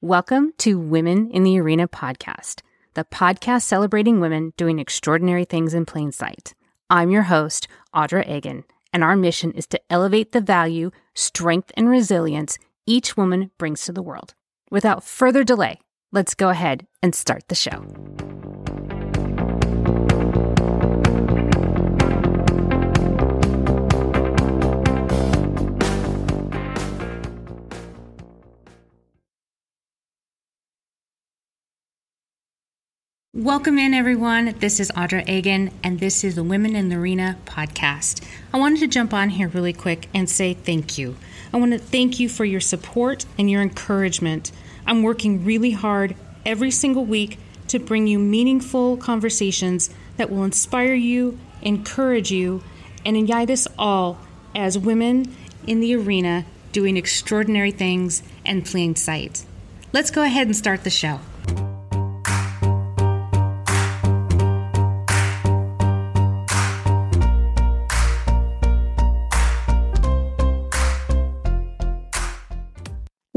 Welcome to Women in the Arena podcast, the podcast celebrating women doing extraordinary things in plain sight. I'm your host, Audra Egan, and our mission is to elevate the value, strength, and resilience each woman brings to the world. Without further delay, let's go ahead and start the show. Welcome in, everyone. This is Audra Egan, and this is the Women in the Arena podcast. I wanted to jump on here really quick and say thank you. I want to thank you for your support and your encouragement. I'm working really hard every single week to bring you meaningful conversations that will inspire you, encourage you, and unite us all as women in the arena doing extraordinary things and plain sight. Let's go ahead and start the show.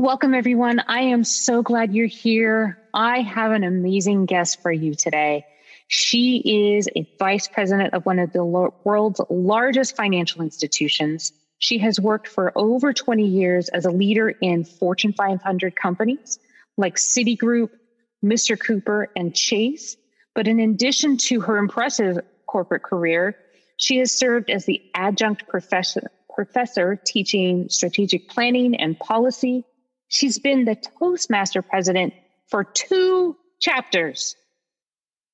Welcome, everyone. I am so glad you're here. I have an amazing guest for you today. She is a vice president of one of the world's largest financial institutions. She has worked for over 20 years as a leader in Fortune 500 companies like Citigroup, Mr. Cooper, and Chase. But in addition to her impressive corporate career, she has served as the adjunct professor, professor teaching strategic planning and policy She's been the Toastmaster president for two chapters.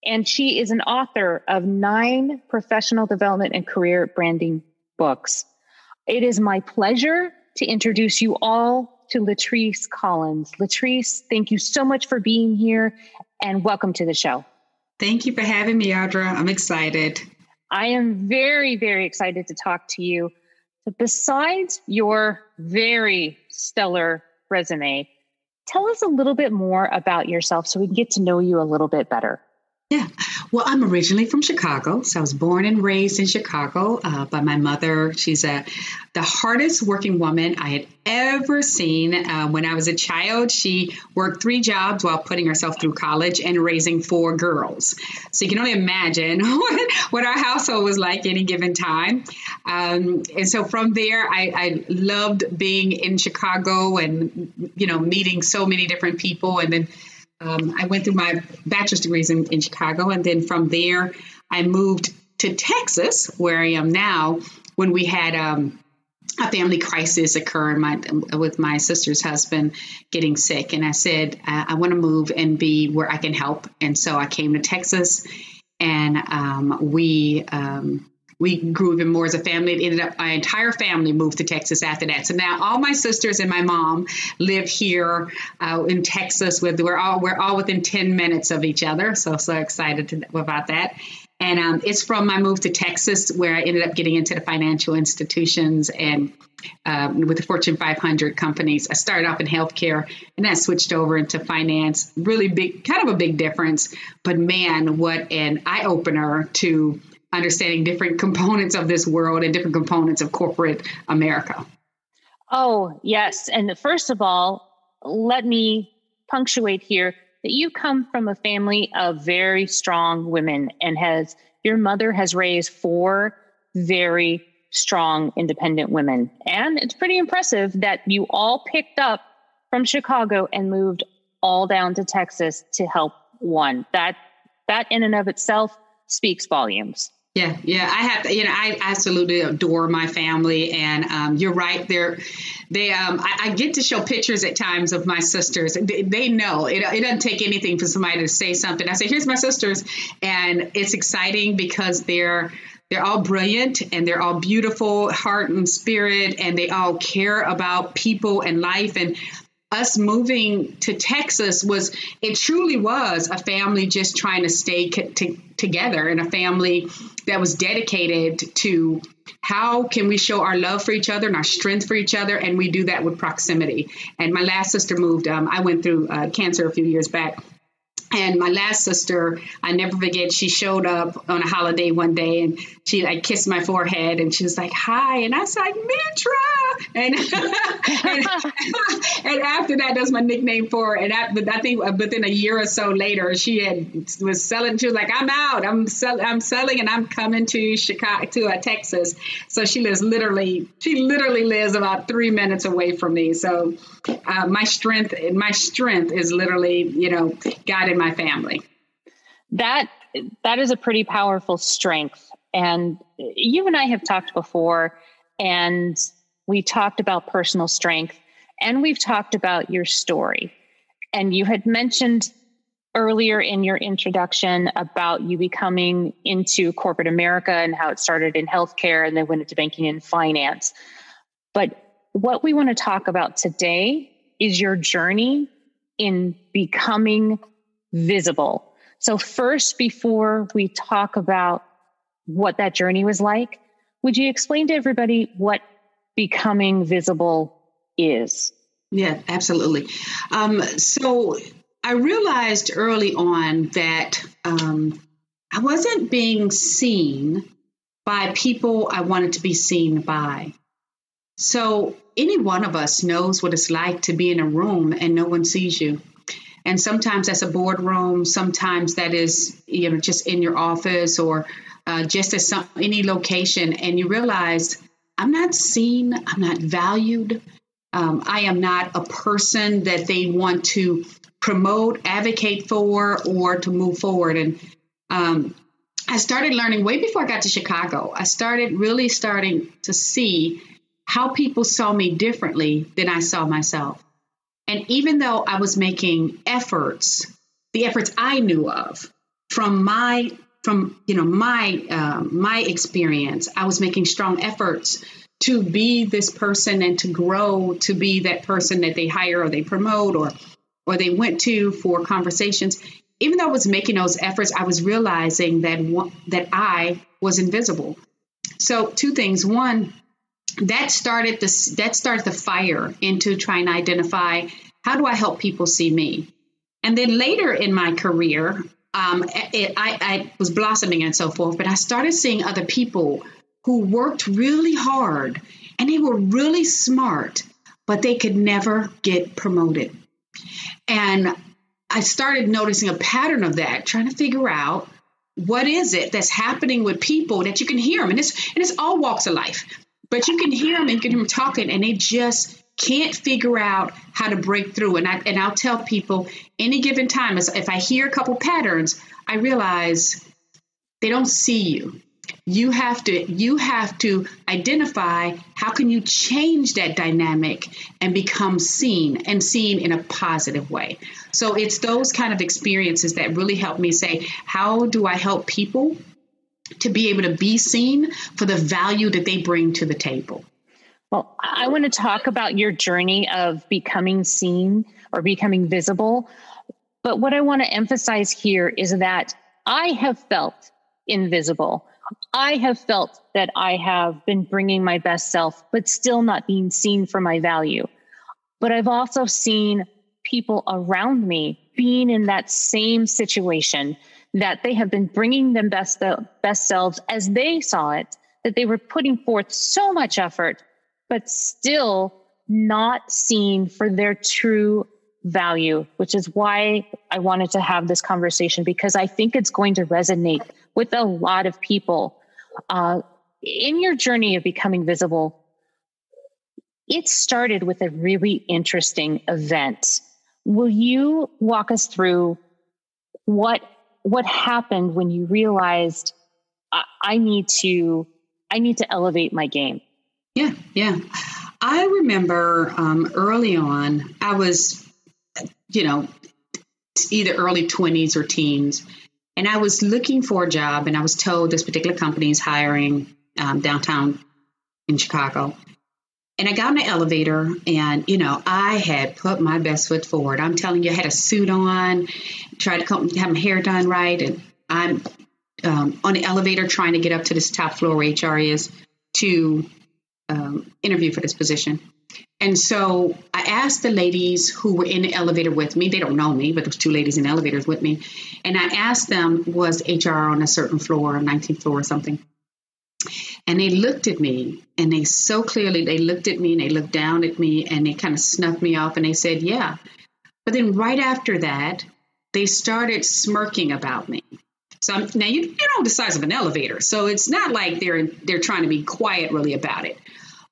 And she is an author of nine professional development and career branding books. It is my pleasure to introduce you all to Latrice Collins. Latrice, thank you so much for being here and welcome to the show. Thank you for having me, Audra. I'm excited. I am very, very excited to talk to you. But besides your very stellar resume. Tell us a little bit more about yourself so we can get to know you a little bit better. Yeah. Well, I'm originally from Chicago. So I was born and raised in Chicago uh, by my mother. She's a, the hardest working woman I had ever seen. Uh, when I was a child, she worked three jobs while putting herself through college and raising four girls. So you can only imagine what, what our household was like any given time. Um, and so from there, I, I loved being in Chicago and, you know, meeting so many different people. And then um, I went through my bachelor's degrees in, in Chicago, and then from there, I moved to Texas, where I am now. When we had um, a family crisis occur my, with my sister's husband getting sick, and I said I, I want to move and be where I can help, and so I came to Texas, and um, we um, we grew even more as a family. It ended up my entire family moved to Texas after that. So now all my sisters and my mom live here uh, in Texas. With we're all we're all within ten minutes of each other. So so excited to, about that. And um, it's from my move to Texas where I ended up getting into the financial institutions and um, with the Fortune 500 companies. I started off in healthcare and then I switched over into finance. Really big, kind of a big difference. But man, what an eye opener to understanding different components of this world and different components of corporate America. Oh, yes. And first of all, let me punctuate here that you come from a family of very strong women and has your mother has raised four very strong independent women. And it's pretty impressive that you all picked up from Chicago and moved all down to Texas to help one. That that in and of itself speaks volumes. Yeah, yeah, I have. You know, I absolutely adore my family, and um, you're right. They're they. Um, I, I, get to show pictures at times of my sisters. They, they know it, it. doesn't take anything for somebody to say something. I say, "Here's my sisters," and it's exciting because they're they're all brilliant and they're all beautiful heart and spirit, and they all care about people and life and us moving to Texas was it truly was a family just trying to stay together and a family that was dedicated to how can we show our love for each other and our strength for each other and we do that with proximity and my last sister moved um, i went through uh, cancer a few years back and my last sister, I never forget, she showed up on a holiday one day and she like kissed my forehead and she was like, hi. And I was like, Mitra. And, and, and after that, that's my nickname for her. And I, I think within a year or so later, she had was selling. She was like, "I'm out. I'm sell, I'm selling, and I'm coming to Chicago to uh, Texas." So she lives literally. She literally lives about three minutes away from me. So uh, my strength, my strength is literally, you know, God in my family. That that is a pretty powerful strength. And you and I have talked before, and we talked about personal strength, and we've talked about your story. And you had mentioned earlier in your introduction about you becoming into corporate America and how it started in healthcare and then went into banking and finance. But what we want to talk about today is your journey in becoming visible so, first, before we talk about what that journey was like, would you explain to everybody what becoming visible is? Yeah, absolutely. Um, so, I realized early on that um, I wasn't being seen by people I wanted to be seen by. So, any one of us knows what it's like to be in a room and no one sees you. And sometimes that's a boardroom, sometimes that is, you know, just in your office or uh, just at some, any location. And you realize I'm not seen, I'm not valued, um, I am not a person that they want to promote, advocate for, or to move forward. And um, I started learning way before I got to Chicago. I started really starting to see how people saw me differently than I saw myself. And even though I was making efforts, the efforts I knew of from my from you know my uh, my experience, I was making strong efforts to be this person and to grow to be that person that they hire or they promote or or they went to for conversations. Even though I was making those efforts, I was realizing that one, that I was invisible. So two things. One, that started the that started the fire into trying to identify how do I help people see me. And then later in my career, um, it, I, I was blossoming and so forth, but I started seeing other people who worked really hard and they were really smart, but they could never get promoted. And I started noticing a pattern of that, trying to figure out what is it that's happening with people that you can hear them, and it's and it's all walks of life. But you can hear them and you can hear them talking, and they just can't figure out how to break through. And I and I'll tell people any given time, if I hear a couple patterns, I realize they don't see you. You have to you have to identify how can you change that dynamic and become seen and seen in a positive way. So it's those kind of experiences that really help me say, how do I help people to be able to be seen for the value that they bring to the table. Well, I want to talk about your journey of becoming seen or becoming visible. But what I want to emphasize here is that I have felt invisible. I have felt that I have been bringing my best self, but still not being seen for my value. But I've also seen people around me being in that same situation that they have been bringing them best best selves as they saw it that they were putting forth so much effort but still not seen for their true value which is why I wanted to have this conversation because I think it's going to resonate with a lot of people uh, in your journey of becoming visible it started with a really interesting event will you walk us through what what happened when you realized I, I need to I need to elevate my game? Yeah, yeah. I remember um, early on, I was, you know, either early 20s or teens, and I was looking for a job, and I was told this particular company is hiring um, downtown in Chicago. And I got in the elevator, and you know, I had put my best foot forward. I'm telling you, I had a suit on, tried to come, have my hair done right, and I'm um, on the elevator trying to get up to this top floor where HR is to um, interview for this position. And so I asked the ladies who were in the elevator with me, they don't know me, but there was two ladies in elevators with me. And I asked them, was HR on a certain floor, 19th floor or something? And they looked at me and they so clearly, they looked at me and they looked down at me and they kind of snuffed me off and they said, Yeah. But then right after that, they started smirking about me. So I'm, now you, you know the size of an elevator, so it's not like they're they're trying to be quiet really about it.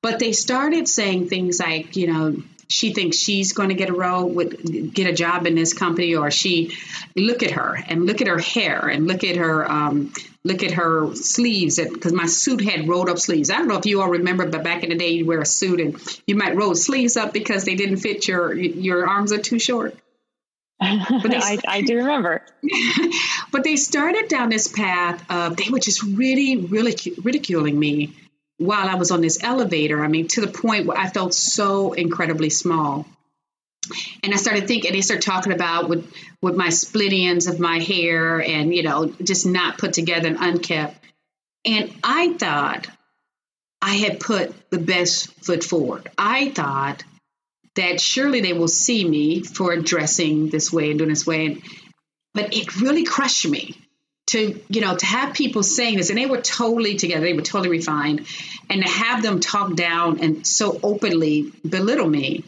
But they started saying things like, you know, she thinks she's going to get a role with get a job in this company or she look at her and look at her hair and look at her um, look at her sleeves because my suit had rolled up sleeves. I don't know if you all remember but back in the day you wear a suit and you might roll sleeves up because they didn't fit your your arms are too short. But they, I, I do remember. But they started down this path of they were just really really ridiculing me while I was on this elevator. I mean, to the point where I felt so incredibly small. And I started thinking, they started talking about with, with my split ends of my hair and, you know, just not put together and unkept. And I thought I had put the best foot forward. I thought that surely they will see me for dressing this way and doing this way. But it really crushed me to you know to have people saying this and they were totally together they were totally refined and to have them talk down and so openly belittle me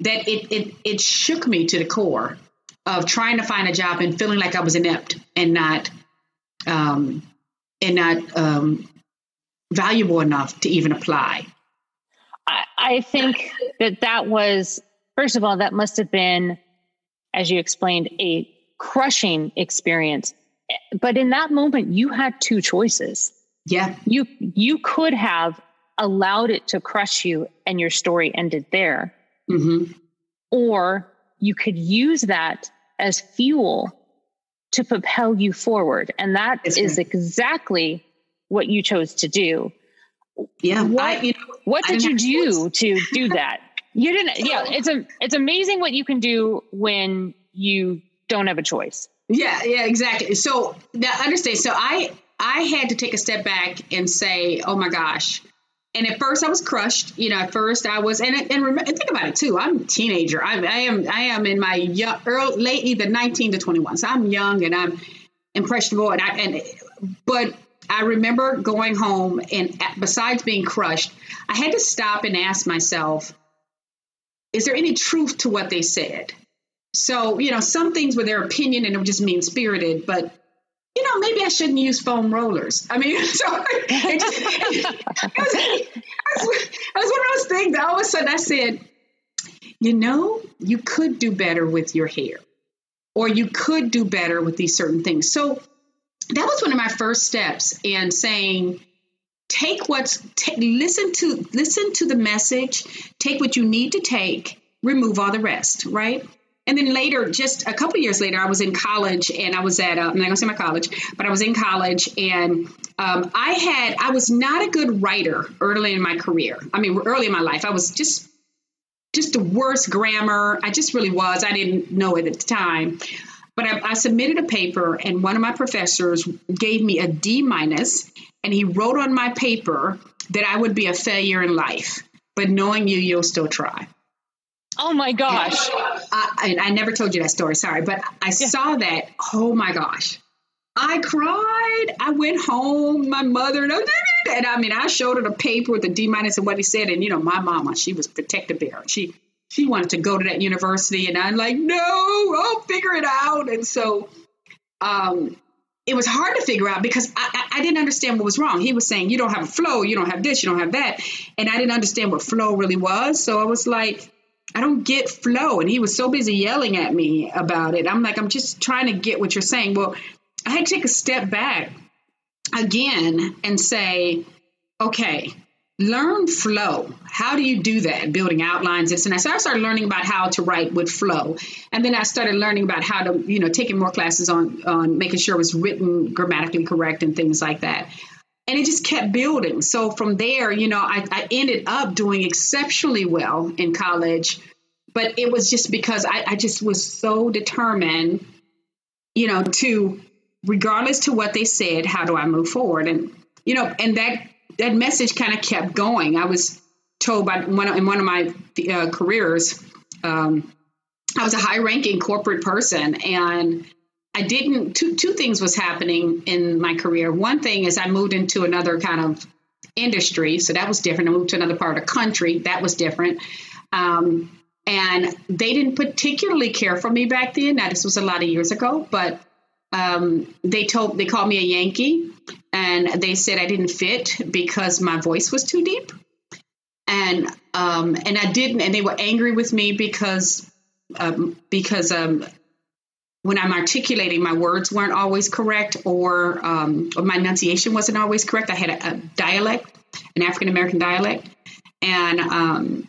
that it it, it shook me to the core of trying to find a job and feeling like I was inept and not um, and not um, valuable enough to even apply. I, I think that that was first of all that must have been, as you explained, a crushing experience but in that moment you had two choices. Yeah. You you could have allowed it to crush you and your story ended there. Mm-hmm. or you could use that as fuel to propel you forward. And that yes, is exactly what you chose to do. Yeah what, I, you know, what did you do to do that? You didn't yeah it's a it's amazing what you can do when you don't have a choice yeah, yeah, exactly. So now understand. So I I had to take a step back and say, oh my gosh. And at first I was crushed. You know, at first I was, and and, and think about it too. I'm a teenager. I, I am I am in my young, early, late either 19 to 21. So I'm young and I'm impressionable. And I and but I remember going home and uh, besides being crushed, I had to stop and ask myself, is there any truth to what they said? So, you know, some things were their opinion and it was just mean spirited, but you know, maybe I shouldn't use foam rollers. I mean, so it, just, was, it, was, it was one of those things that all of a sudden I said, you know, you could do better with your hair, or you could do better with these certain things. So that was one of my first steps in saying, take what's t- listen to listen to the message, take what you need to take, remove all the rest, right? And then later, just a couple years later, I was in college and I was at, uh, I'm not going to say my college, but I was in college and um, I had, I was not a good writer early in my career. I mean, early in my life, I was just, just the worst grammar. I just really was. I didn't know it at the time. But I, I submitted a paper and one of my professors gave me a D minus and he wrote on my paper that I would be a failure in life. But knowing you, you'll still try. Oh my gosh. I, I, never told you that story, sorry, but I yeah. saw that. Oh my gosh. I cried. I went home. My mother, and I mean, I showed her the paper with the D minus and what he said. And, you know, my mama, she was protective bear. She, she wanted to go to that university. And I'm like, no, I'll figure it out. And so, um, it was hard to figure out because I, I, I, didn't understand what was wrong. He was saying, you don't have a flow, you don't have this, you don't have that. And I didn't understand what flow really was. So I was like, I don't get flow. And he was so busy yelling at me about it. I'm like, I'm just trying to get what you're saying. Well, I had to take a step back again and say, okay, learn flow. How do you do that? Building outlines, this and that. So I started learning about how to write with flow. And then I started learning about how to, you know, taking more classes on on making sure it was written grammatically correct and things like that and it just kept building. So from there, you know, I, I, ended up doing exceptionally well in college, but it was just because I, I just was so determined, you know, to regardless to what they said, how do I move forward? And you know, and that that message kind of kept going. I was told by one in one of my uh, careers, um, I was a high-ranking corporate person, and I didn't two two things was happening in my career. One thing is I moved into another kind of industry. So that was different. I moved to another part of the country. That was different. Um, and they didn't particularly care for me back then. Now, this was a lot of years ago, but um, they told they called me a Yankee, and they said I didn't fit because my voice was too deep, and um, and I didn't, and they were angry with me because um, because um, when I'm articulating, my words weren't always correct, or, um, or my enunciation wasn't always correct. I had a, a dialect, an African American dialect, and um,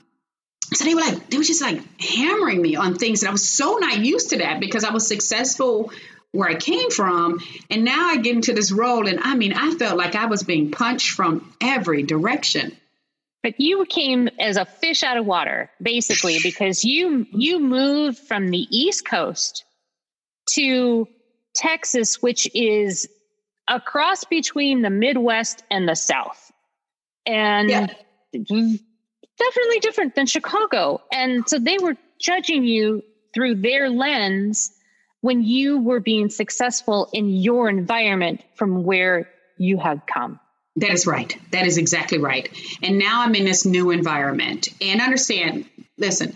so they were like they were just like hammering me on things, and I was so not used to that because I was successful where I came from. And now I get into this role, and I mean, I felt like I was being punched from every direction. But you came as a fish out of water, basically, because you you moved from the East Coast to Texas, which is a cross between the Midwest and the South. And yeah. definitely different than Chicago. And so they were judging you through their lens when you were being successful in your environment from where you had come. That is right. That is exactly right. And now I'm in this new environment. And understand, listen,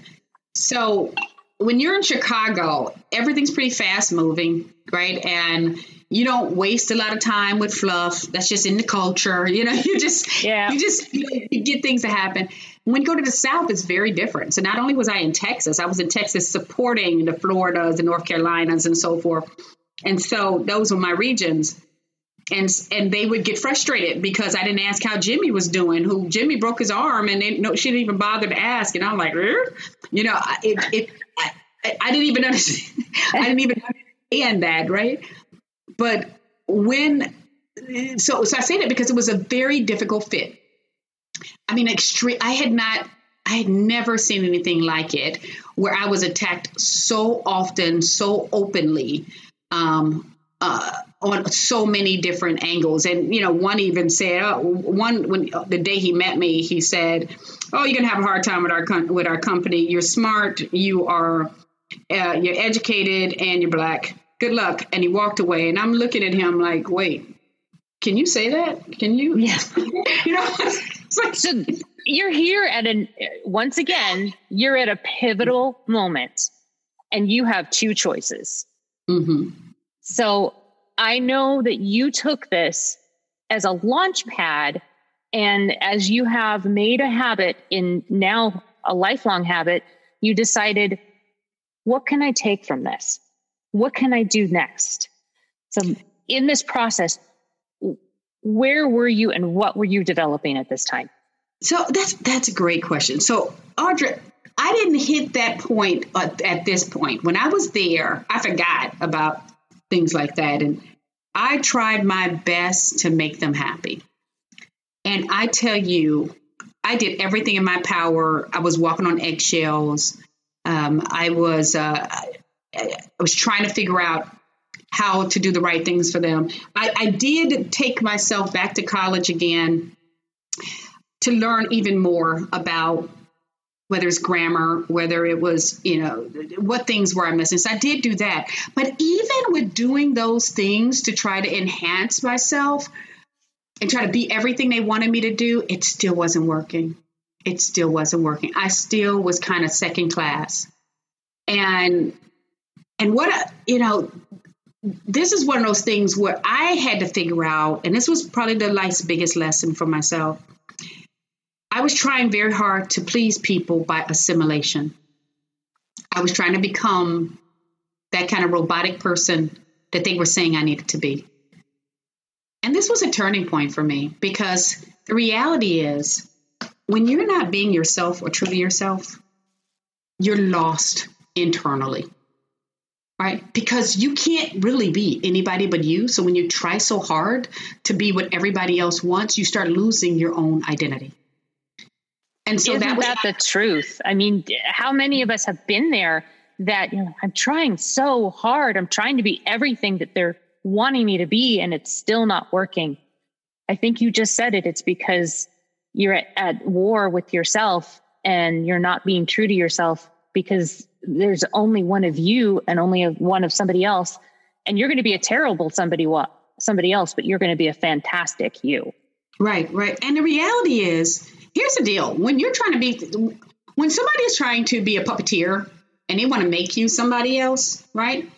so when you're in Chicago, everything's pretty fast moving, right? And you don't waste a lot of time with fluff. That's just in the culture. You know, you just yeah. you just you get things to happen. When you go to the South, it's very different. So not only was I in Texas, I was in Texas supporting the Floridas, the North Carolinas, and so forth. And so those were my regions. And and they would get frustrated because I didn't ask how Jimmy was doing. Who Jimmy broke his arm, and they no, she didn't even bother to ask. And I'm like, you know, it, it I, I didn't even understand. I didn't even understand that, right? But when so so I say that because it was a very difficult fit. I mean, extreme. I had not. I had never seen anything like it, where I was attacked so often, so openly, um, uh, on so many different angles. And you know, one even said, uh, one when the day he met me, he said, "Oh, you're gonna have a hard time with our with our company. You're smart. You are, uh, you're educated, and you're black. Good luck." And he walked away. And I'm looking at him like, "Wait, can you say that? Can you? Yeah. you know, like, so you're here at an once again, you're at a pivotal moment, and you have two choices. Mm-hmm. So I know that you took this as a launch pad, and as you have made a habit in now a lifelong habit, you decided, what can I take from this? What can I do next? So in this process, where were you and what were you developing at this time? So that's that's a great question. So Audra, I didn't hit that point at, at this point. When I was there, I forgot about things like that, and I tried my best to make them happy. And I tell you, I did everything in my power. I was walking on eggshells. Um, I was uh, I was trying to figure out how to do the right things for them. I, I did take myself back to college again to learn even more about whether it's grammar, whether it was, you know, what things were I missing. So I did do that. But even with doing those things to try to enhance myself and try to be everything they wanted me to do, it still wasn't working. It still wasn't working. I still was kind of second class. And and what you know, this is one of those things where I had to figure out, and this was probably the life's biggest lesson for myself. I was trying very hard to please people by assimilation. I was trying to become that kind of robotic person that they were saying I needed to be. And this was a turning point for me because the reality is when you're not being yourself or truly yourself, you're lost internally right? Because you can't really be anybody but you. So when you try so hard to be what everybody else wants, you start losing your own identity. And so Isn't that was that the truth. I mean, how many of us have been there that you know, I'm trying so hard. I'm trying to be everything that they're wanting me to be, and it's still not working. I think you just said it. It's because you're at, at war with yourself and you're not being true to yourself because there's only one of you and only one of somebody else and you're going to be a terrible somebody what somebody else but you're going to be a fantastic you Right, right. And the reality is, here's the deal: when you're trying to be, when somebody is trying to be a puppeteer and they want to make you somebody else, right?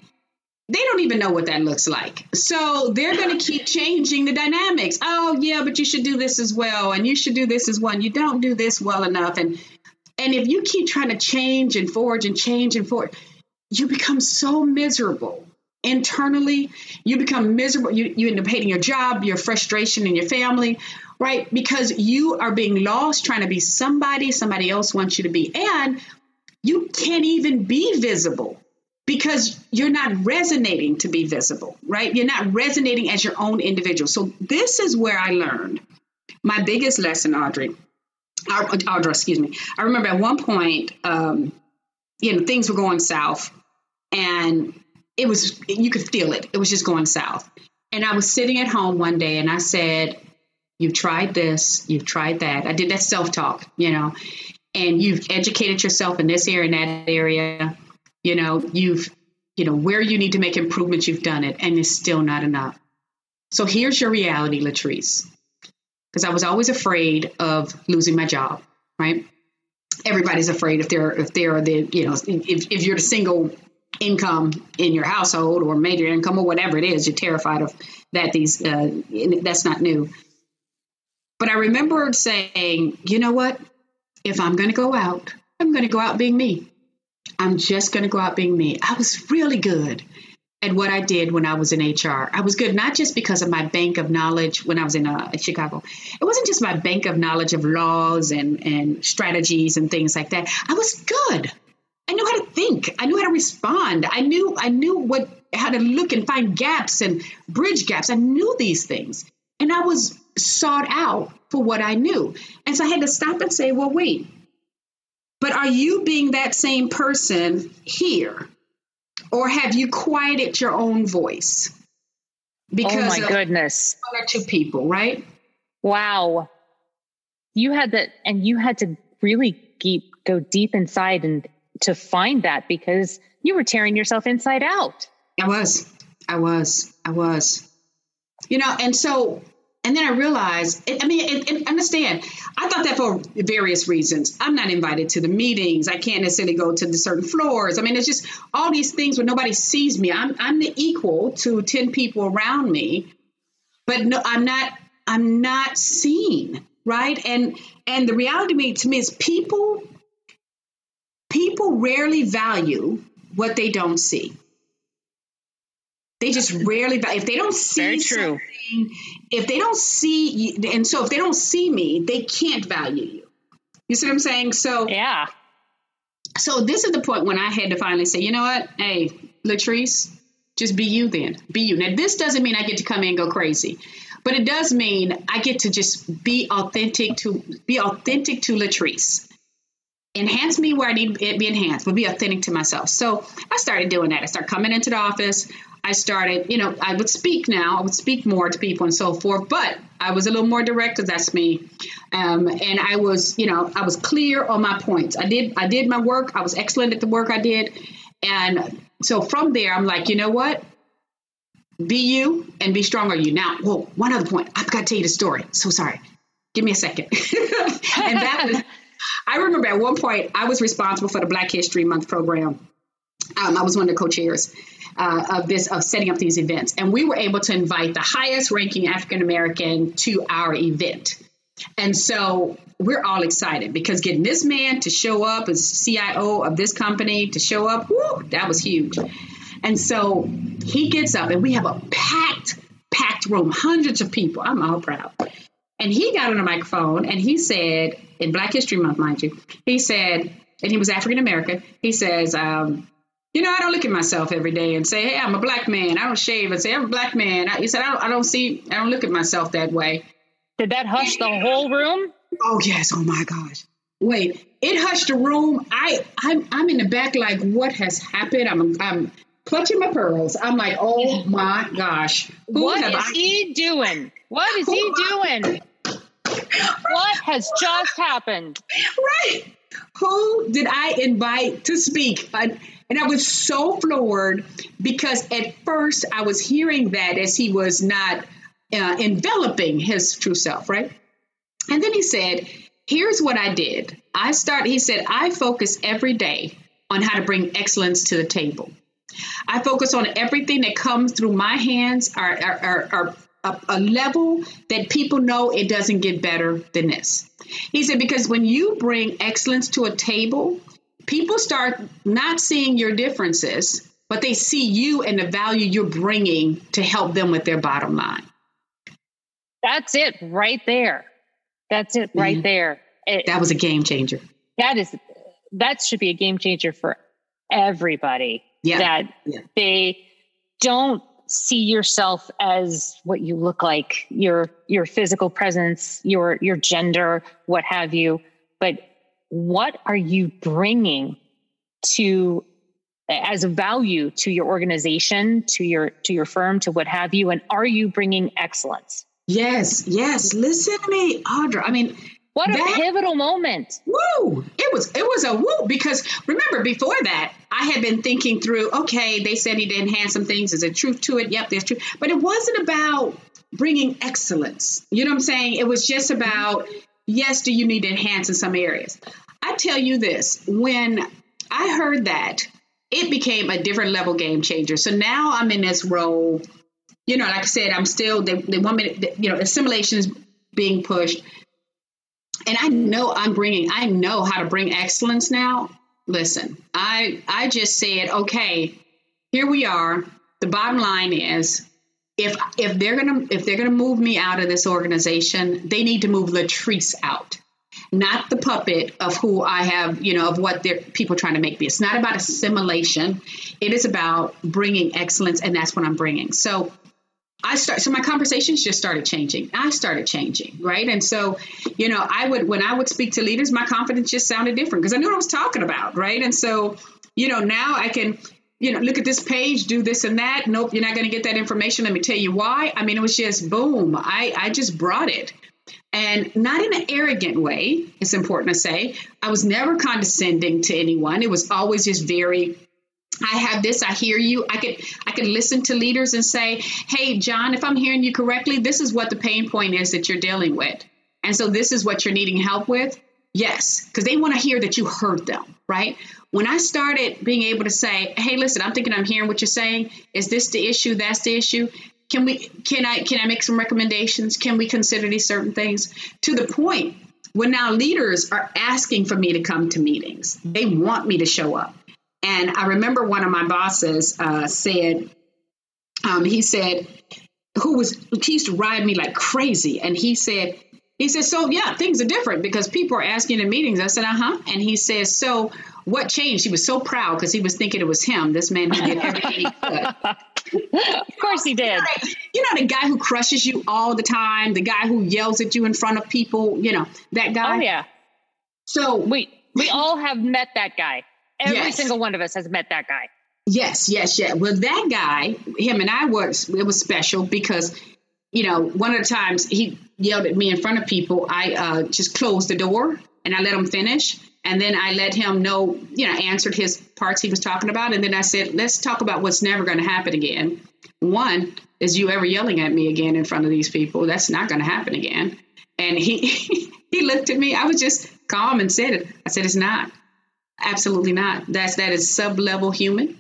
They don't even know what that looks like. So they're going to keep changing the dynamics. Oh, yeah, but you should do this as well, and you should do this as well. And you don't do this well enough, and and if you keep trying to change and forge and change and forge, you become so miserable internally. You become miserable. You, you end up hating your job, your frustration in your family, right? Because you are being lost trying to be somebody somebody else wants you to be. And you can't even be visible because you're not resonating to be visible, right? You're not resonating as your own individual. So this is where I learned my biggest lesson, Audrey. Audra, excuse me. I remember at one point, um, you know, things were going south, and it was you could feel it. It was just going south. And I was sitting at home one day, and I said, "You've tried this, you've tried that." I did that self talk, you know, and you've educated yourself in this area and that area. You know, you've you know where you need to make improvements. You've done it, and it's still not enough. So here's your reality, Latrice because I was always afraid of losing my job, right? Everybody's afraid if they're if they're the you know if, if you're the single income in your household or major income or whatever it is, you're terrified of that. These uh, that's not new. But I remember saying, you know what? If I'm going to go out, I'm going to go out being me. I'm just going to go out being me. I was really good at what I did when I was in HR. I was good not just because of my bank of knowledge when I was in uh, Chicago. It wasn't just my bank of knowledge of laws and, and strategies and things like that. I was good. I knew how to think. I knew how to respond. I knew I knew what how to look and find gaps and bridge gaps. I knew these things. And I was sought out for what I knew. And so I had to stop and say, well, wait, but are you being that same person here? or have you quieted your own voice? Because oh my goodness, one or two people, right? Wow, you had that, and you had to really keep go deep inside and to find that because you were tearing yourself inside out. I was, I was, I was. You know, and so and then I realized, I mean, understand, I thought that for various reasons. I'm not invited to the meetings. I can't necessarily go to the certain floors. I mean, it's just all these things where nobody sees me. I'm, I'm the equal to 10 people around me, but no, I'm not, I'm not seen. Right. And, and the reality to me, to me is people, people rarely value what they don't see. They just rarely, if they don't see true. if they don't see, and so if they don't see me, they can't value you. You see what I'm saying? So yeah. So this is the point when I had to finally say, you know what? Hey, Latrice, just be you then. Be you. Now this doesn't mean I get to come in and go crazy. But it does mean I get to just be authentic to be authentic to Latrice. Enhance me where I need to be enhanced, but be authentic to myself. So I started doing that. I started coming into the office. I started, you know, I would speak now, I would speak more to people and so forth, but I was a little more direct because that's me. Um, and I was, you know, I was clear on my points. I did, I did my work. I was excellent at the work I did. And so from there, I'm like, you know what? Be you and be strong on you. Now, whoa, one other point. I've got to tell you the story. So sorry. Give me a second. and that was, I remember at one point I was responsible for the Black History Month program. Um, I was one of the co-chairs uh, of this of setting up these events, and we were able to invite the highest ranking African American to our event. And so we're all excited because getting this man to show up as CIO of this company to show up, whoo, that was huge. And so he gets up, and we have a packed, packed room, hundreds of people. I'm all proud. And he got on the microphone and he said, in Black History Month, mind you, he said, and he was African American. He says, um, you know, I don't look at myself every day and say, "Hey, I'm a black man." I don't shave and say, "I'm a black man." I, he said, I don't, "I don't see, I don't look at myself that way." Did that hush the whole room? Oh yes! Oh my gosh! Wait, it hushed the room. I, I'm, I'm in the back, like, what has happened? I'm, I'm clutching my pearls. I'm like, oh my gosh! Who what is I- he doing? What is he doing? what has just happened? Right. Who did I invite to speak? And I was so floored because at first I was hearing that as he was not uh, enveloping his true self, right? And then he said, Here's what I did. I start, he said, I focus every day on how to bring excellence to the table. I focus on everything that comes through my hands are, are, are, are a, a, level that people know it doesn't get better than this. He said, because when you bring excellence to a table, people start not seeing your differences, but they see you and the value you're bringing to help them with their bottom line. That's it right there. That's it right mm-hmm. there. It, that was a game changer. That is, that should be a game changer for everybody. Yeah. That yeah. they don't see yourself as what you look like, your your physical presence, your your gender, what have you, but what are you bringing to as a value to your organization, to your to your firm, to what have you, and are you bringing excellence? Yes, yes. Listen to me, Audra. I mean, what a that, pivotal moment. Woo! It was it was a woo because remember before that I had been thinking through. Okay, they said he did enhance some things. Is there truth to it? Yep, there's truth. But it wasn't about bringing excellence. You know what I'm saying? It was just about yes, do you need to enhance in some areas? I tell you this when I heard that, it became a different level game changer. So now I'm in this role you know, like I said, I'm still they, they want me you know, assimilation is being pushed, and I know I'm bringing, I know how to bring excellence now. Listen, I I just said, okay, here we are. The bottom line is, if if they're gonna if they're gonna move me out of this organization, they need to move Latrice out not the puppet of who I have, you know, of what they're people trying to make me. It's not about assimilation. It is about bringing excellence, and that's what I'm bringing. So I start so my conversations just started changing. I started changing, right? And so, you know, I would when I would speak to leaders, my confidence just sounded different because I knew what I was talking about, right? And so, you know, now I can, you know, look at this page, do this and that. Nope, you're not going to get that information. Let me tell you why. I mean, it was just boom. I I just brought it. And not in an arrogant way, it's important to say. I was never condescending to anyone. It was always just very I have this, I hear you. I could I could listen to leaders and say, "Hey, John, if I'm hearing you correctly, this is what the pain point is that you're dealing with." And so this is what you're needing help with. Yes, because they want to hear that you heard them, right? When I started being able to say, "Hey, listen, I'm thinking I'm hearing what you're saying. Is this the issue? That's the issue." Can we can I can I make some recommendations? Can we consider these certain things? To the point when now leaders are asking for me to come to meetings. They want me to show up. And I remember one of my bosses uh, said, um, he said, who was, he used to ride me like crazy. And he said, he said, so yeah, things are different because people are asking in meetings. I said, uh huh. And he says, so what changed? He was so proud because he was thinking it was him, this man who did everything he could. of course he did. You know, the guy who crushes you all the time, the guy who yells at you in front of people, you know, that guy. Oh, yeah. So we we all have met that guy. Every yes. single one of us has met that guy. Yes, yes, yes. Well, that guy, him and I was it was special because, you know, one of the times he yelled at me in front of people, I uh, just closed the door and I let him finish. And then I let him know, you know, answered his parts he was talking about. And then I said, let's talk about what's never going to happen again. One is you ever yelling at me again in front of these people. That's not going to happen again. And he he looked at me. I was just calm and said it. I said, it's not. Absolutely not. That's that is sub-level human.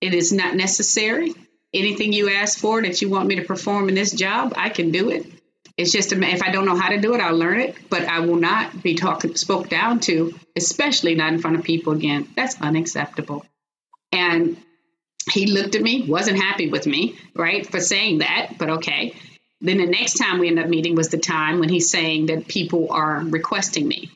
It is not necessary. Anything you ask for that you want me to perform in this job, I can do it. It's just if I don't know how to do it, I'll learn it, but I will not be talked spoke down to, especially not in front of people again. That's unacceptable. And he looked at me, wasn't happy with me, right, for saying that, but okay. Then the next time we end up meeting was the time when he's saying that people are requesting me.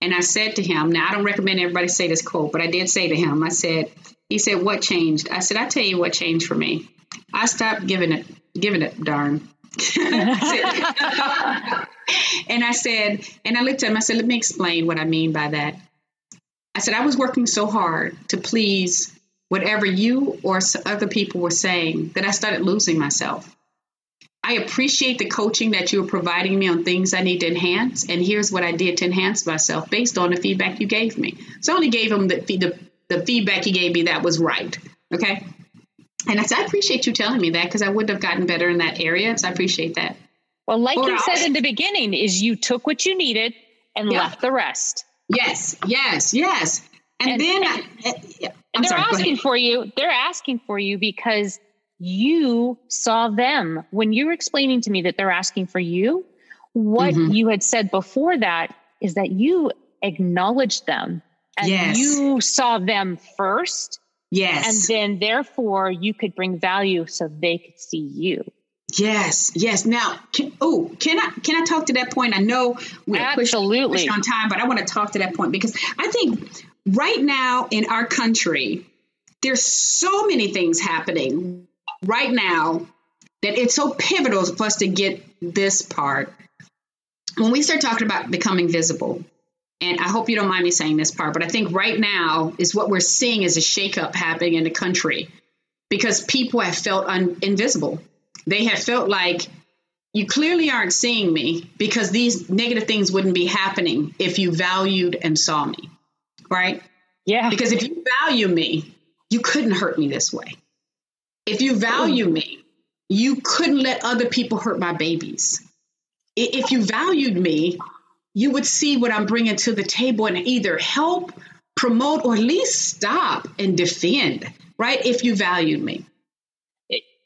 And I said to him, now I don't recommend everybody say this quote, but I did say to him, I said, he said, what changed? I said, I tell you what changed for me. I stopped giving it, giving it darn. and I said, and I looked at him, I said, let me explain what I mean by that. I said, I was working so hard to please whatever you or other people were saying that I started losing myself. I appreciate the coaching that you are providing me on things I need to enhance. And here's what I did to enhance myself based on the feedback you gave me. So I only gave him the, the, the feedback he gave me that was right. Okay. And I, I appreciate you telling me that because I wouldn't have gotten better in that area. So I appreciate that. Well, like or you said in the beginning, is you took what you needed and yeah. left the rest. Yes, yes, yes. And, and then and, I, eh, yeah, and they're sorry, asking for you. They're asking for you because you saw them when you were explaining to me that they're asking for you. What mm-hmm. you had said before that is that you acknowledged them and yes. you saw them first. Yes. And then therefore you could bring value so they could see you. Yes, yes. Now, can, oh, can I can I talk to that point? I know we're absolutely pushed on time, but I want to talk to that point because I think right now in our country, there's so many things happening right now that it's so pivotal for us to get this part. When we start talking about becoming visible, and I hope you don't mind me saying this part, but I think right now is what we're seeing is a shakeup happening in the country because people have felt un- invisible. They have felt like you clearly aren't seeing me because these negative things wouldn't be happening if you valued and saw me, right? Yeah. Because if you value me, you couldn't hurt me this way. If you value me, you couldn't let other people hurt my babies. If you valued me, you would see what I'm bringing to the table and either help, promote, or at least stop and defend, right? If you valued me.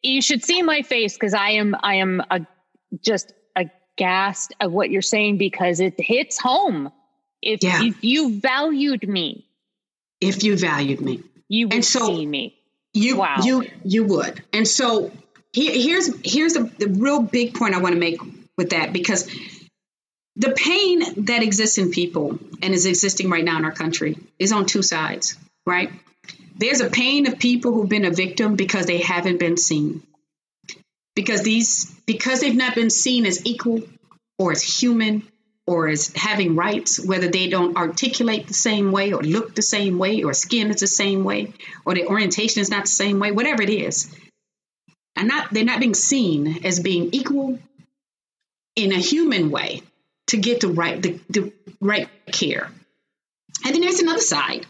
You should see my face because I am, I am a, just aghast of what you're saying because it hits home. If, yeah. if you valued me, if you valued me, you would and so see me. You, wow. you, you would. And so here, here's here's the, the real big point I want to make with that because the pain that exists in people and is existing right now in our country is on two sides, right? There's a pain of people who've been a victim because they haven't been seen. Because these because they've not been seen as equal or as human or as having rights, whether they don't articulate the same way or look the same way or skin is the same way or their orientation is not the same way, whatever it is. And not they're not being seen as being equal in a human way to get the right the, the right care. And then there's another side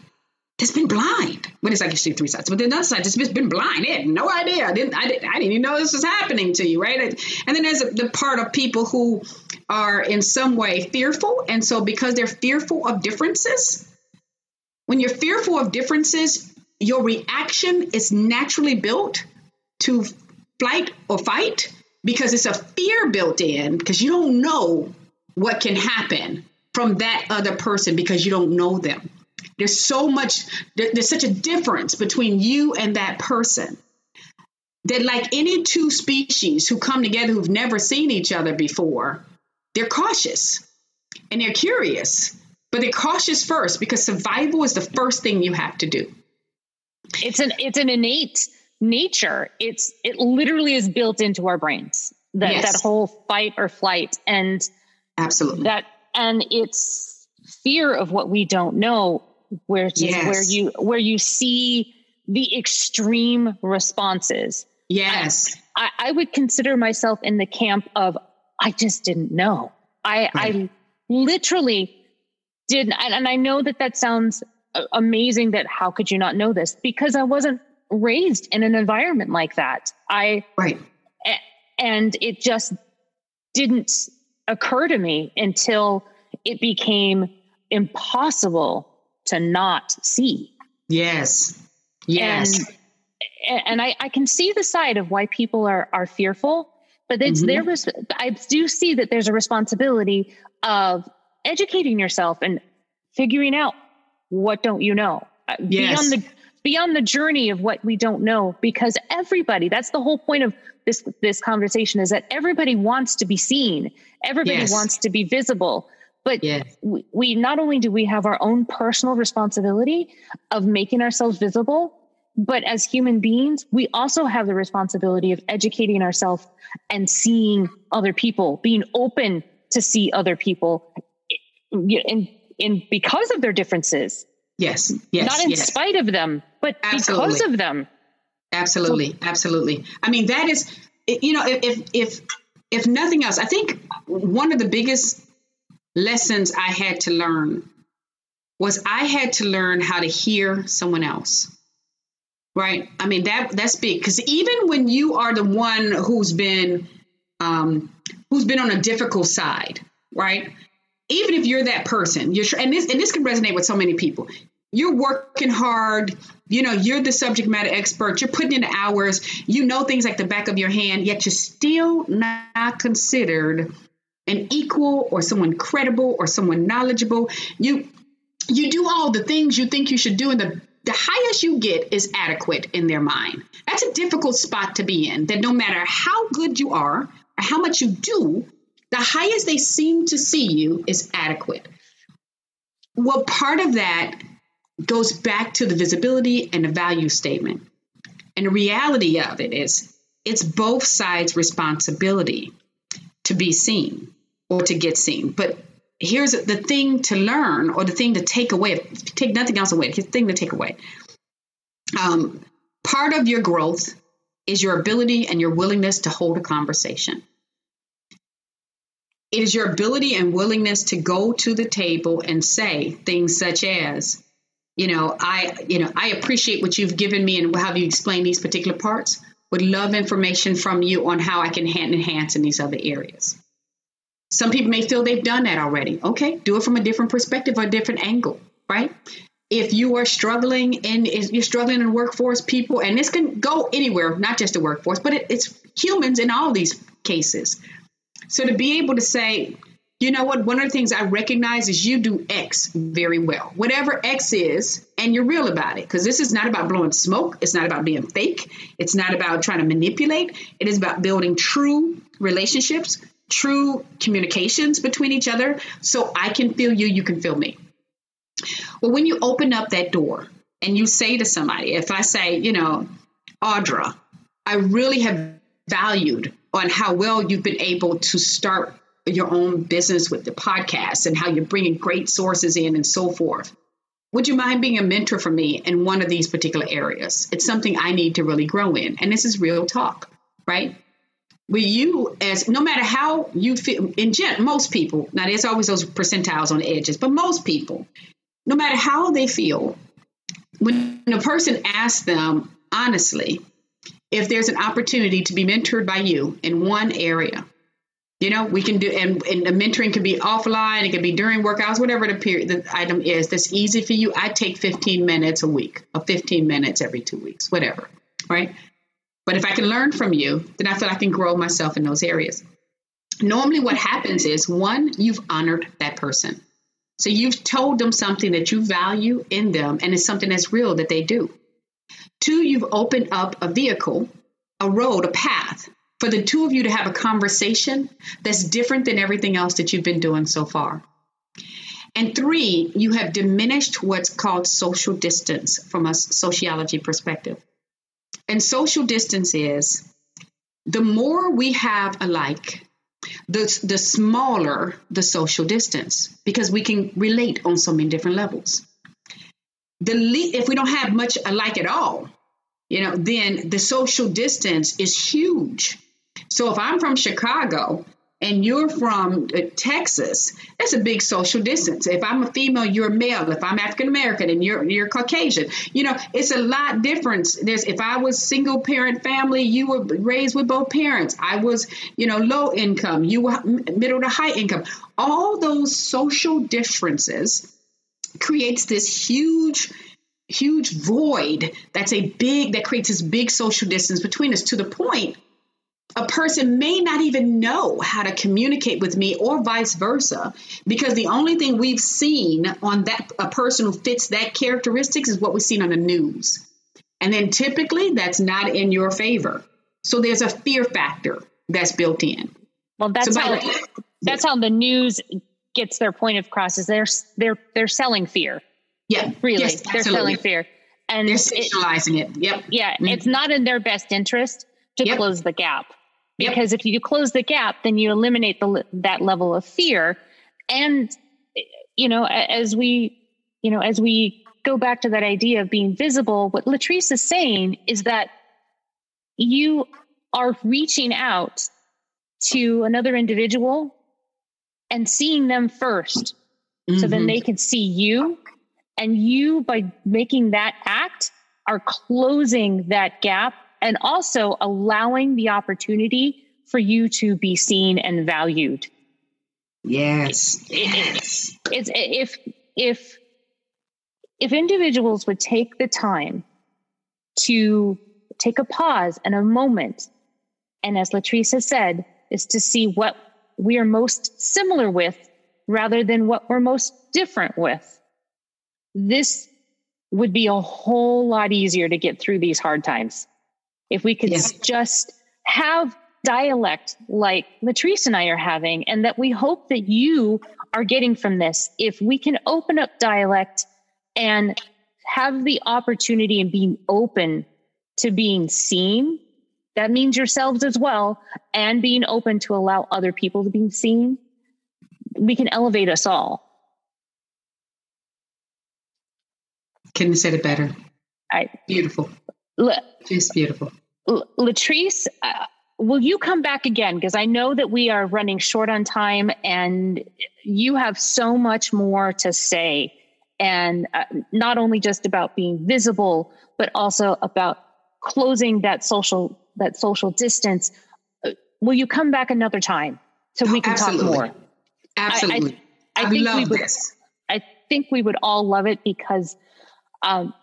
that's been blind. Well, it's like you see three sides, but the other side that's been blind. They had no idea. I didn't, I didn't, I didn't even know this was happening to you, right? And then there's the part of people who are in some way fearful, and so because they're fearful of differences, when you're fearful of differences, your reaction is naturally built to flight or fight because it's a fear built in because you don't know what can happen from that other person because you don't know them. There's so much, there's such a difference between you and that person that, like any two species who come together who've never seen each other before, they're cautious and they're curious, but they're cautious first because survival is the first thing you have to do. It's an it's an innate nature. It's it literally is built into our brains. That yes. that whole fight or flight and absolutely that and it's fear of what we don't know where yes. where you where you see the extreme responses. Yes. I, I, would consider myself in the camp of I just didn't know. I right. I literally didn't and, and I know that that sounds uh, amazing that how could you not know this because I wasn't raised in an environment like that. I Right. And it just didn't occur to me until it became impossible to not see. Yes. Yes. And, and I, I can see the side of why people are are fearful, but it's mm-hmm. their I do see that there's a responsibility of educating yourself and figuring out what don't you know uh, yes. beyond the beyond the journey of what we don't know because everybody that's the whole point of this this conversation is that everybody wants to be seen everybody yes. wants to be visible but yes. we, we not only do we have our own personal responsibility of making ourselves visible, but as human beings, we also have the responsibility of educating ourselves and seeing other people, being open to see other people and, and because of their differences. Yes. Yes. Not in yes. spite of them, but Absolutely. because of them. Absolutely. Absolutely. I mean, that is, you know, if, if, if nothing else, I think one of the biggest lessons I had to learn was I had to learn how to hear someone else. right? I mean that that's big because even when you are the one who's been um, who's been on a difficult side, right? Even if you're that person, you're and this and this can resonate with so many people. You're working hard, you know, you're the subject matter expert, you're putting in the hours, you know things like the back of your hand, yet you're still not considered an equal or someone credible or someone knowledgeable. You you do all the things you think you should do and the the highest you get is adequate in their mind. That's a difficult spot to be in. That no matter how good you are or how much you do, the highest they seem to see you is adequate. Well, part of that goes back to the visibility and the value statement. And the reality of it is, it's both sides' responsibility to be seen or to get seen. But here's the thing to learn or the thing to take away take nothing else away the thing to take away um, part of your growth is your ability and your willingness to hold a conversation it is your ability and willingness to go to the table and say things such as you know i you know i appreciate what you've given me and how you explain these particular parts would love information from you on how i can enhance in these other areas some people may feel they've done that already. Okay, do it from a different perspective or a different angle, right? If you are struggling and you're struggling in workforce, people, and this can go anywhere, not just the workforce, but it, it's humans in all these cases. So to be able to say, you know what, one of the things I recognize is you do X very well. Whatever X is, and you're real about it. Because this is not about blowing smoke. It's not about being fake. It's not about trying to manipulate. It is about building true relationships, true communications between each other so I can feel you, you can feel me. Well, when you open up that door and you say to somebody, if I say, you know, Audra, I really have valued on how well you've been able to start your own business with the podcast and how you're bringing great sources in and so forth. Would you mind being a mentor for me in one of these particular areas? It's something I need to really grow in. And this is real talk, right? with you as no matter how you feel in gen, most people now there's always those percentiles on the edges but most people no matter how they feel when a person asks them honestly if there's an opportunity to be mentored by you in one area you know we can do and, and the mentoring can be offline it can be during workouts whatever the period the item is that's easy for you i take 15 minutes a week or 15 minutes every two weeks whatever right but if I can learn from you, then I feel I can grow myself in those areas. Normally, what happens is one, you've honored that person. So you've told them something that you value in them and it's something that's real that they do. Two, you've opened up a vehicle, a road, a path for the two of you to have a conversation that's different than everything else that you've been doing so far. And three, you have diminished what's called social distance from a sociology perspective. And social distance is the more we have alike, the, the smaller the social distance because we can relate on so many different levels. The le- if we don't have much alike at all, you know, then the social distance is huge. So if I'm from Chicago and you're from uh, Texas, that's a big social distance. If I'm a female, you're a male. If I'm African American and you're you're Caucasian, you know, it's a lot different. There's if I was single parent family, you were raised with both parents. I was, you know, low income, you were middle to high income. All those social differences creates this huge huge void that's a big that creates this big social distance between us to the point a person may not even know how to communicate with me or vice versa. Because the only thing we've seen on that a person who fits that characteristics is what we've seen on the news. And then typically that's not in your favor. So there's a fear factor that's built in. Well that's so how that's how the news gets their point across is they're they're they're selling fear yeah really yes, they're selling fear and they're sensationalizing it, it. yep yeah mm-hmm. it's not in their best interest to yep. close the gap because yep. if you close the gap then you eliminate the that level of fear and you know as we you know as we go back to that idea of being visible what latrice is saying is that you are reaching out to another individual and seeing them 1st mm-hmm. so then mm-hmm. they can see you and you by making that act are closing that gap and also allowing the opportunity for you to be seen and valued. Yes. yes. It's if if if individuals would take the time to take a pause and a moment, and as Latrice has said, is to see what we are most similar with rather than what we're most different with. This would be a whole lot easier to get through these hard times. If we could yeah. just have dialect like Latrice and I are having, and that we hope that you are getting from this. If we can open up dialect and have the opportunity and being open to being seen, that means yourselves as well, and being open to allow other people to be seen, we can elevate us all. Couldn't have said it better. I, beautiful. Just beautiful. Latrice, uh, will you come back again? Because I know that we are running short on time and you have so much more to say. And uh, not only just about being visible, but also about closing that social that social distance. Uh, will you come back another time so we can Absolutely. talk more? Absolutely. I, I, I, I think we would, this. I think we would all love it because um,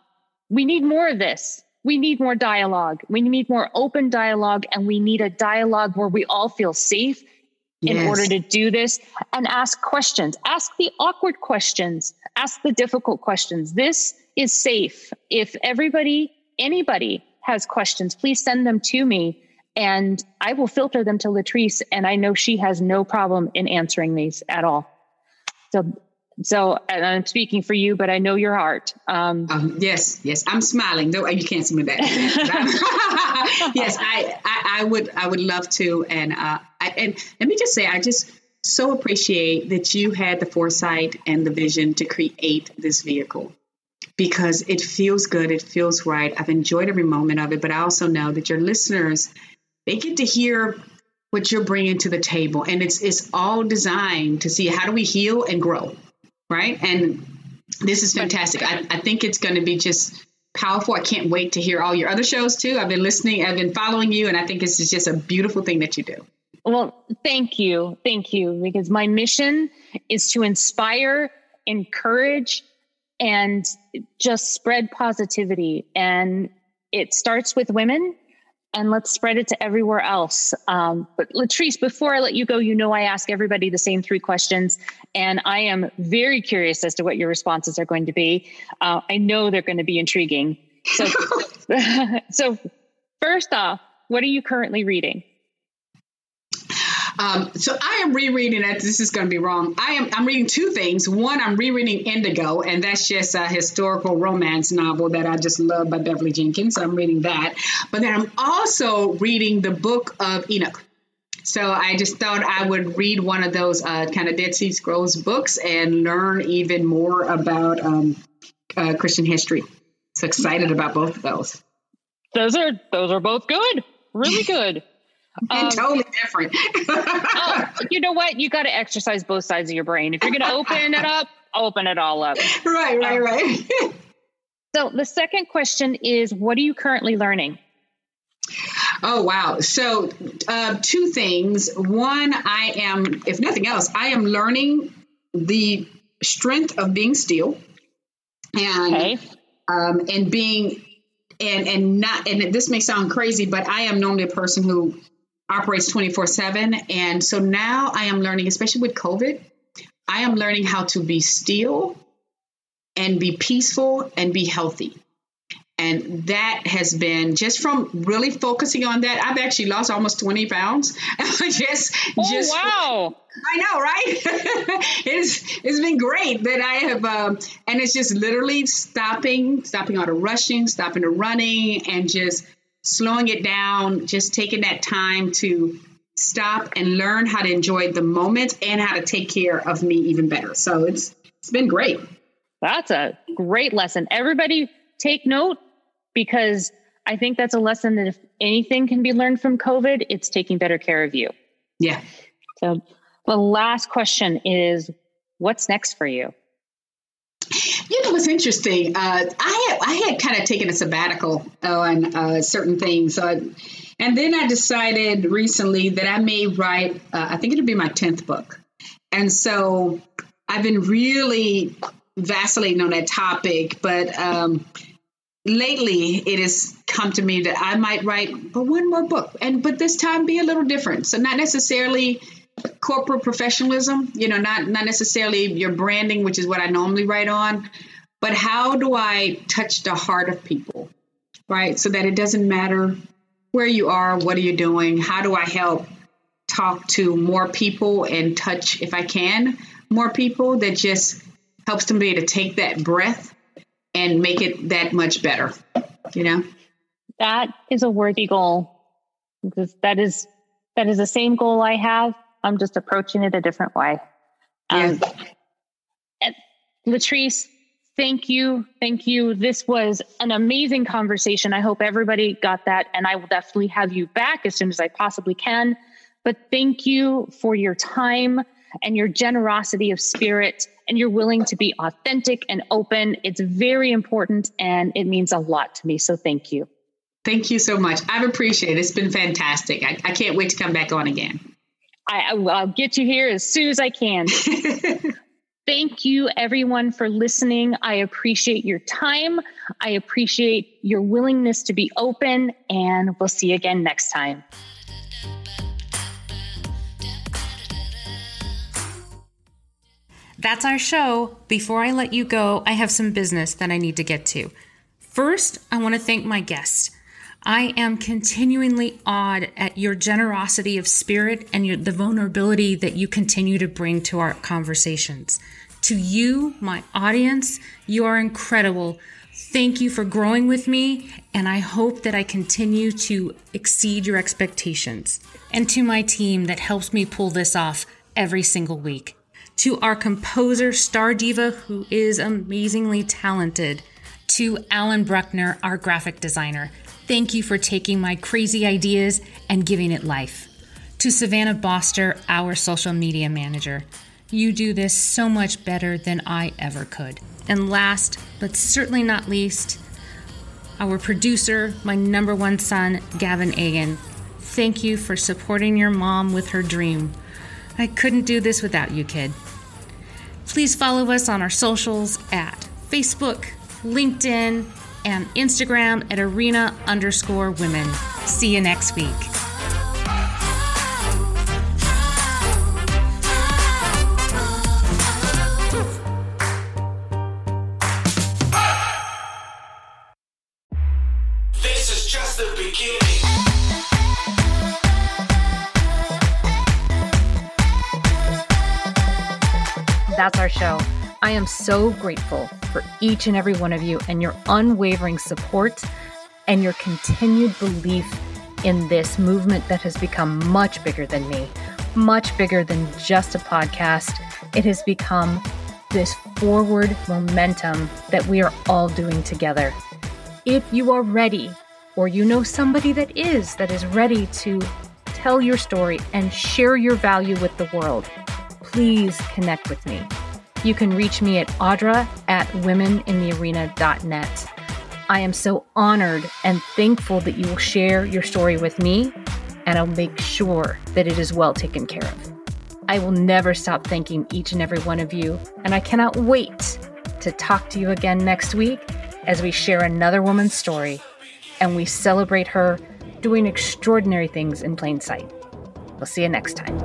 we need more of this. We need more dialogue. We need more open dialogue, and we need a dialogue where we all feel safe in yes. order to do this and ask questions. Ask the awkward questions, ask the difficult questions. This is safe. If everybody, anybody has questions, please send them to me and I will filter them to Latrice. And I know she has no problem in answering these at all. So so I'm speaking for you, but I know your heart. Um, um, yes, yes, I'm smiling. No, you can't see me back. yes, I, I, I, would, I would love to. And uh, I, and let me just say, I just so appreciate that you had the foresight and the vision to create this vehicle because it feels good, it feels right. I've enjoyed every moment of it, but I also know that your listeners they get to hear what you're bringing to the table, and it's it's all designed to see how do we heal and grow right? And this is fantastic. I, I think it's going to be just powerful. I can't wait to hear all your other shows too. I've been listening, I've been following you, and I think it's just a beautiful thing that you do. Well, thank you. Thank you. Because my mission is to inspire, encourage, and just spread positivity. And it starts with women and let's spread it to everywhere else. Um, but Latrice, before I let you go, you know I ask everybody the same three questions, and I am very curious as to what your responses are going to be. Uh, I know they're going to be intriguing. So, so first off, what are you currently reading? Um, so I am rereading that. This is going to be wrong. I am. I'm reading two things. One, I'm rereading Indigo, and that's just a historical romance novel that I just love by Beverly Jenkins. So I'm reading that. But then I'm also reading the Book of Enoch. So I just thought I would read one of those uh, kind of Dead Sea Scrolls books and learn even more about um, uh, Christian history. So excited about both of those. Those are those are both good. Really good. Um, totally different. oh, you know what? You got to exercise both sides of your brain. If you're going to open it up, open it all up. Right, right, um, right. so the second question is, what are you currently learning? Oh wow! So uh, two things. One, I am, if nothing else, I am learning the strength of being still, and okay. um, and being and and not and this may sound crazy, but I am normally a person who operates 24 7. And so now I am learning, especially with COVID, I am learning how to be still and be peaceful and be healthy. And that has been just from really focusing on that. I've actually lost almost 20 pounds. just, oh, just, wow. I know, right? it's, it's been great that I have, um, and it's just literally stopping, stopping all the rushing, stopping the running, and just slowing it down, just taking that time to stop and learn how to enjoy the moment and how to take care of me even better. So it's it's been great. That's a great lesson. Everybody take note because I think that's a lesson that if anything can be learned from COVID, it's taking better care of you. Yeah. So the last question is what's next for you? You know what's interesting? Uh, I had I had kind of taken a sabbatical on uh, certain things, I, and then I decided recently that I may write. Uh, I think it'll be my tenth book, and so I've been really vacillating on that topic. But um, lately, it has come to me that I might write but one more book, and but this time be a little different. So not necessarily corporate professionalism, you know, not not necessarily your branding, which is what I normally write on, but how do I touch the heart of people, right? So that it doesn't matter where you are, what are you doing, how do I help talk to more people and touch, if I can, more people that just helps able to take that breath and make it that much better, you know? That is a worthy goal because that is that is the same goal I have I'm just approaching it a different way. Um, Latrice, thank you. Thank you. This was an amazing conversation. I hope everybody got that. And I will definitely have you back as soon as I possibly can. But thank you for your time and your generosity of spirit and you're willing to be authentic and open. It's very important and it means a lot to me. So thank you. Thank you so much. I've appreciated it. It's been fantastic. I, I can't wait to come back on again. I, will get you here as soon as I can. Thank you, everyone, for listening. I appreciate your time. I appreciate your willingness to be open, and we'll see you again next time. That's our show. Before I let you go, I have some business that I need to get to. First, I want to thank my guest. I am continually awed at your generosity of spirit and your, the vulnerability that you continue to bring to our conversations. To you, my audience, you are incredible. Thank you for growing with me, and I hope that I continue to exceed your expectations. And to my team that helps me pull this off every single week. To our composer, Star Diva, who is amazingly talented. To Alan Bruckner, our graphic designer. Thank you for taking my crazy ideas and giving it life. To Savannah Boster, our social media manager, you do this so much better than I ever could. And last, but certainly not least, our producer, my number one son, Gavin Agan. Thank you for supporting your mom with her dream. I couldn't do this without you, kid. Please follow us on our socials at Facebook, LinkedIn, and Instagram at arena underscore women. See you next week. This is just the beginning. That's our show. I am so grateful for each and every one of you and your unwavering support and your continued belief in this movement that has become much bigger than me, much bigger than just a podcast. It has become this forward momentum that we are all doing together. If you are ready, or you know somebody that is, that is ready to tell your story and share your value with the world, please connect with me. You can reach me at audra at womeninthearena.net. I am so honored and thankful that you will share your story with me, and I'll make sure that it is well taken care of. I will never stop thanking each and every one of you, and I cannot wait to talk to you again next week as we share another woman's story and we celebrate her doing extraordinary things in plain sight. We'll see you next time.